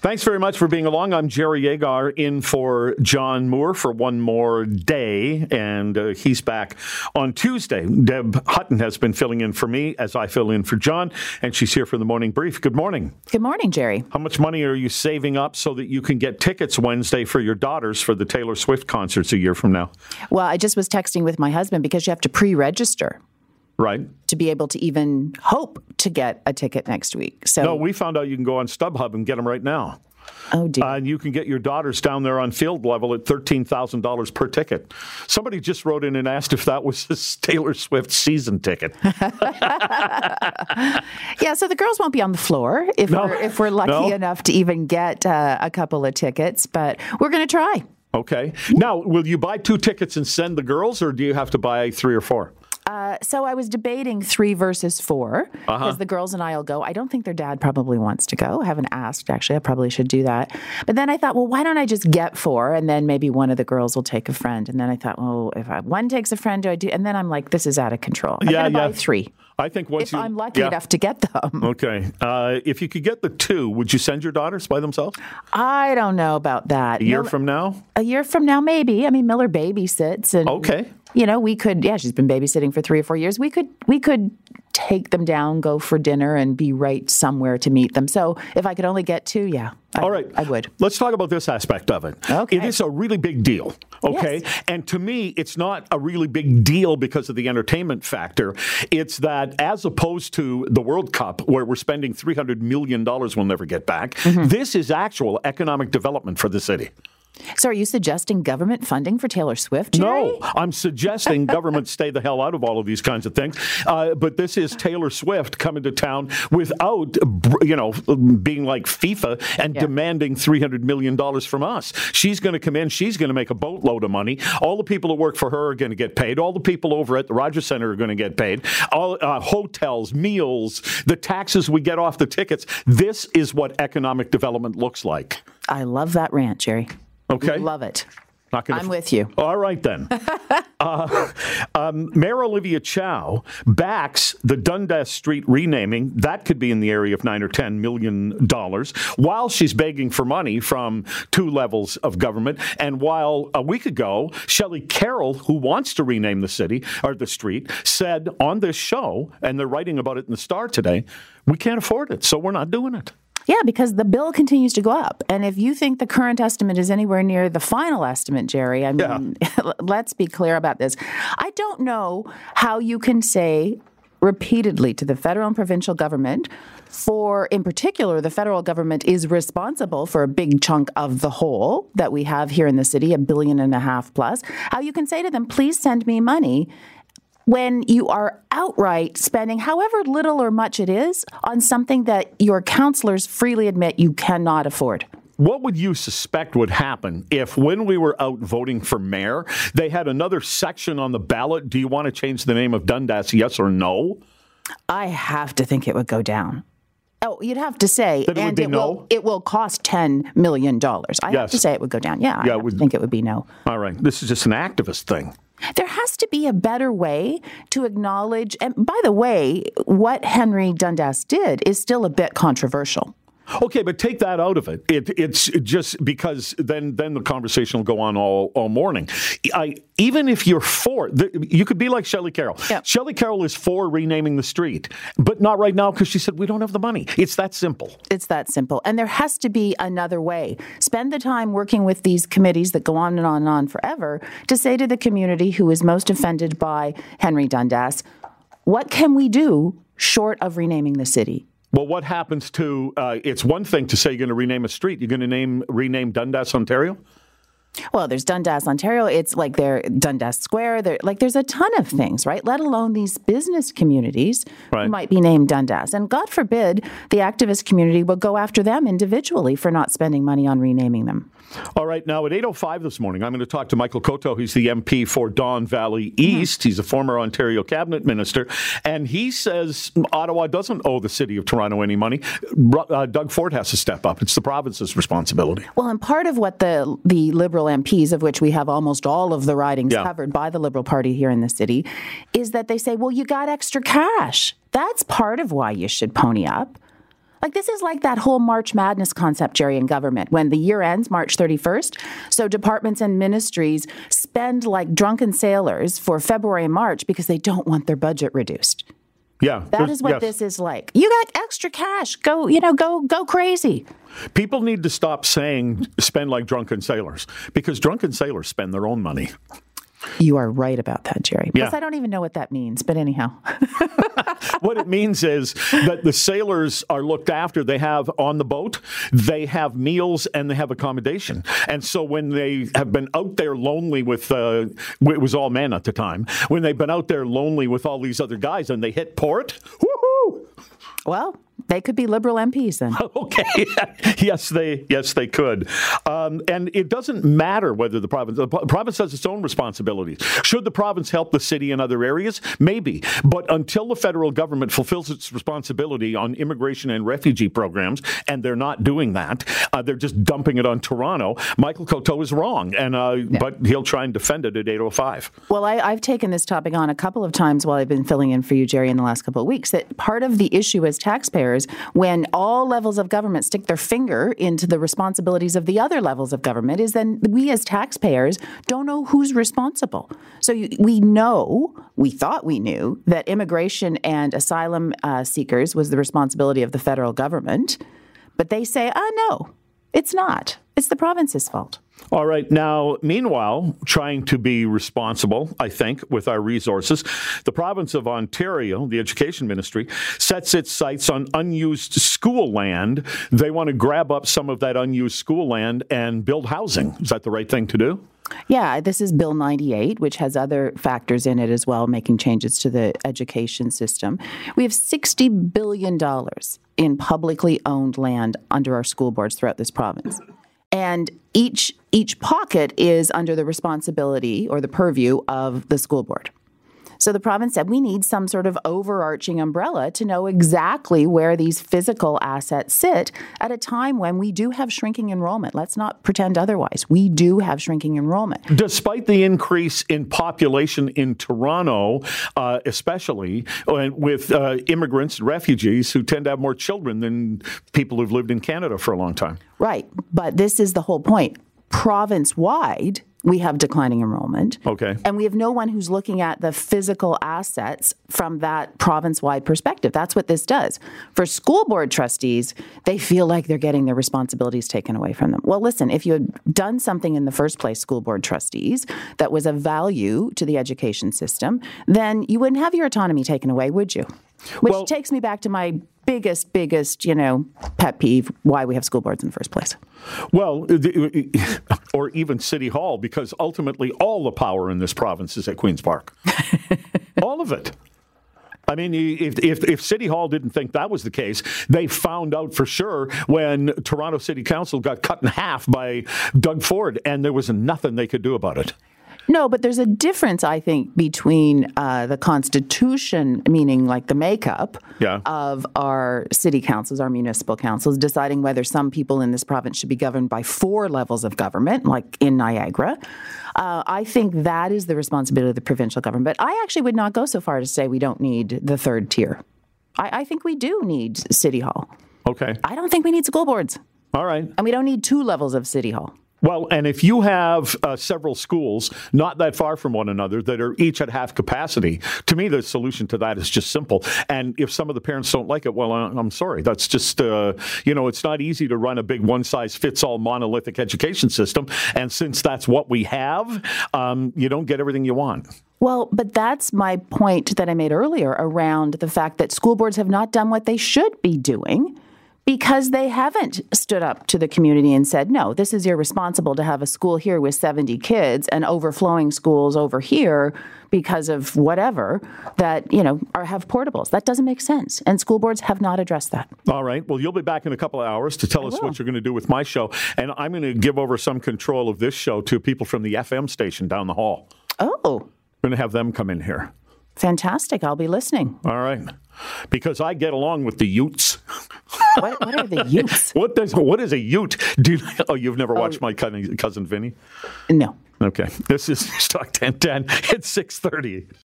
Thanks very much for being along. I'm Jerry Agar in for John Moore for one more day, and uh, he's back on Tuesday. Deb Hutton has been filling in for me as I fill in for John, and she's here for the morning brief. Good morning. Good morning, Jerry. How much money are you saving up so that you can get tickets Wednesday for your daughters for the Taylor Swift concerts a year from now? Well, I just was texting with my husband because you have to pre register. Right. To be able to even hope to get a ticket next week. So No, we found out you can go on StubHub and get them right now. Oh dear. Uh, and you can get your daughters down there on field level at thirteen thousand dollars per ticket. Somebody just wrote in and asked if that was a Taylor Swift season ticket. yeah, so the girls won't be on the floor if No. we're if we're lucky No. enough to even get uh, a couple of tickets, but we're going to try. Okay. Now, will you buy two tickets and send the girls, or do you have to buy three or four? Uh, so I was debating three versus four Uh-huh. because the girls and I will go. I don't think their dad probably wants to go. I haven't asked actually. I probably should do that. But then I thought, well, why don't I just get four and then maybe one of the girls will take a friend. And then I thought, well, if I, one takes a friend, do I do? And then I'm like, this is out of control. I'm Yeah, yeah. buy three I think once if you, I'm lucky yeah. enough to get them. Okay. Uh, if you could get the two, would you send your daughters by themselves I don't know about that. a year Mil- from now? a year from now, maybe. I mean, Miller babysits, and Okay. You know, we could. Yeah, she's been babysitting for three or four years. We could, we could take them down, go for dinner, and be right somewhere to meet them. So if I could only get two, yeah, I, All right. I would. Let's talk about this aspect of it. Okay. It is a really big deal. Okay. Yes. And to me, it's not a really big deal because of the entertainment factor. It's that as opposed to the World Cup, where we're spending $300 million we'll never get back, Mm-hmm. this is actual economic development for the city. So are you suggesting government funding for Taylor Swift? Jerry? No, I'm suggesting government stay the hell out of all of these kinds of things. Uh, but this is Taylor Swift coming to town without, you know, being like FIFA and Yeah. demanding $300 million from us. She's going to come in. She's going to make a boatload of money. All the people that work for her are going to get paid. All the people over at the Rogers Center are going to get paid. All uh, hotels, meals, the taxes we get off the tickets. This is what economic development looks like. I love that rant, Jerry. Okay. Love it. Not gonna I'm with you. All right, then. uh, um, Mayor Olivia Chow backs the Dundas Street renaming. That could be in the area of nine or ten million dollars, while she's begging for money from two levels of government. And while a week ago, Shelley Carroll, who wants to rename the city or the street, said on this show, and they're writing about it in the Star today, we can't afford it, so we're not doing it. Yeah, because the bill continues to go up. And if you think the current estimate is anywhere near the final estimate, Jerry, I mean, let's be clear about this. I don't know how you can say repeatedly to the federal and provincial government, for in particular, the federal government is responsible for a big chunk of the hole that we have here in the city, a billion and a half plus, how you can say to them, please send me money when you are outright spending however little or much it is on something that your counselors freely admit you cannot afford. What would you suspect would happen if, when we were out voting for mayor, they had another section on the ballot? Do you want to change the name of Dundas, yes or no? I have to think it would go down. Oh, you'd have to say, That it would and be it no? will it will cost ten million dollars. I have to say it would go down. Yeah, I Yeah, it have to would- think it would be no. All right, this is just an activist thing. There has to be a better way to acknowledge. And by the way, what Henry Dundas did is still a bit controversial. Okay, but take that out of it. it it's just because then then the conversation will go on all, all morning. I, even if you're for, you could be like Shelley Carroll. Yep. Shelley Carroll is for renaming the street, but not right now because she said we don't have the money. It's that simple. It's that simple. And there has to be another way. Spend the time working with these committees that go on and on and on forever to say to the community who is most offended by Henry Dundas, what can we do short of renaming the city? Well, what happens to? Uh, it's one thing to say you're going to rename a street. You're going to name rename Dundas, Ontario. Well, there's Dundas, Ontario. It's like there Dundas Square. There, like there's a ton of things, right? Let alone these business communities Right. who might be named Dundas. And God forbid the activist community will go after them individually for not spending money on renaming them. All right, now at 8.05 this morning, I'm going to talk to Michael Coteau. He's the MP for Don Valley East. He's a former Ontario cabinet minister. And he says Ottawa doesn't owe the city of Toronto any money. Uh, Doug Ford has to step up. It's the province's responsibility. Well, and part of what the the Liberal MPs, of which we have almost all of the ridings Yeah. covered by the Liberal Party here in the city, is that they say, well, you got extra cash. That's part of why you should pony up. Like this is like that whole March Madness concept, Jerry, in government. When the year ends March 31st, so departments and ministries spend like drunken sailors for February and March because they don't want their budget reduced. Yeah, that is what yes. this is like. You got extra cash. Go, you know, go go crazy. People need to stop saying spend like drunken sailors because drunken sailors spend their own money. You are right about that, Jerry. Because yeah. I don't even know what that means, but anyhow. what it means is that the sailors are looked after. They have on the boat, they have meals and they have accommodation. And so when they have been out there lonely with, uh, it was all men at the time, when they've been out there lonely with all these other guys and they hit port, woohoo! Well, they could be liberal MPs then. Okay. yes, they yes they could. Um, and it doesn't matter whether the province the province has its own responsibilities. Should the province help the city in other areas? Maybe. But until the federal government fulfills its responsibility on immigration and refugee programs, and they're not doing that, uh, they're just dumping it on Toronto. Michael Coteau is wrong, and uh, yeah. but he'll try and defend it at 8:05. Well, I, I've taken this topic on a couple of times while I've been filling in for you, Jerry, in the last couple of weeks. That part of the issue as taxpayers when all levels of government stick their finger into the responsibilities of the other levels of government is then we as taxpayers don't know who's responsible. So you, we know, we thought we knew, that immigration and asylum uh, seekers was the responsibility of the federal government, but they say, ah, no, it's not. It's the province's fault. All right. Now, meanwhile, trying to be responsible, I think, with our resources, the province of Ontario, the Education Ministry, sets its sights on unused school land. They want to grab up some of that unused school land and build housing. Is that the right thing to do? Yeah, this is Bill 98, which has other factors in it as well, making changes to the education system. We have $60 billion in publicly owned land under our school boards throughout this province and each each pocket is under the responsibility or the purview of the school board. So the province said we need some sort of overarching umbrella to know exactly where these physical assets sit at a time when we do have shrinking enrollment. Let's not pretend otherwise. We do have shrinking enrollment. Despite the increase in population in Toronto, uh, especially uh, with uh, immigrants and refugees who tend to have more children than people who've lived in Canada for a long time. Right. But this is the whole point. Province wide, we have declining enrollment. Okay. And we have no one who's looking at the physical assets from that province wide perspective. That's what this does. For school board trustees, they feel like they're getting their responsibilities taken away from them. Well, listen, if you had done something in the first place, school board trustees, that was of value to the education system, then you wouldn't have your autonomy taken away, would you? Which well, takes me back to my biggest, biggest, you know, pet peeve why we have school boards in the first place. Well, or even City Hall, because ultimately all the power in this province is at Queen's Park. all of it. I mean, if, if, if, City Hall didn't think that was the case, they found out for sure when Toronto City Council got cut in half by Doug Ford, and there was nothing they could do about it. No, but there's a difference, I think, between uh, the Constitution, meaning like the makeup yeah. of our city councils, our municipal councils, deciding whether some people in this province should be governed by four levels of government, like in Niagara. Uh, I think that is the responsibility of the provincial government. But I actually would not go so far to say we don't need the third tier. I, I think we do need City Hall. Okay. I don't think we need school boards. All right. And we don't need two levels of City Hall. Well, and if you have uh, several schools not that far from one another that are each at half capacity, to me, the solution to that is just simple. And if some of the parents don't like it, well, I'm sorry. That's just, uh, you know, it's not easy to run a big one size fits all monolithic education system. And since that's what we have, um, you don't get everything you want. Well, but that's my point that I made earlier around the fact that school boards have not done what they should be doing because they haven't stood up to the community and said, no, this is irresponsible to have a school here with 70 kids and overflowing schools over here because of whatever that, you know, are, have portables. That doesn't make sense. And school boards have not addressed that. All right. Well, you'll be back in a couple of hours to tell I us will. what you're going to do with my show. And I'm going to give over some control of this show to people from the FM station down the hall. Oh. We're going to have them come in here. Fantastic. I'll be listening. All right. Because I get along with the Utes. what, what, are the Utes? what, does, what is a Ute? Do you, oh, you've never oh. watched oh. my cousin, cousin Vinny? No. Okay. This is Newstalk 1010. It's 630.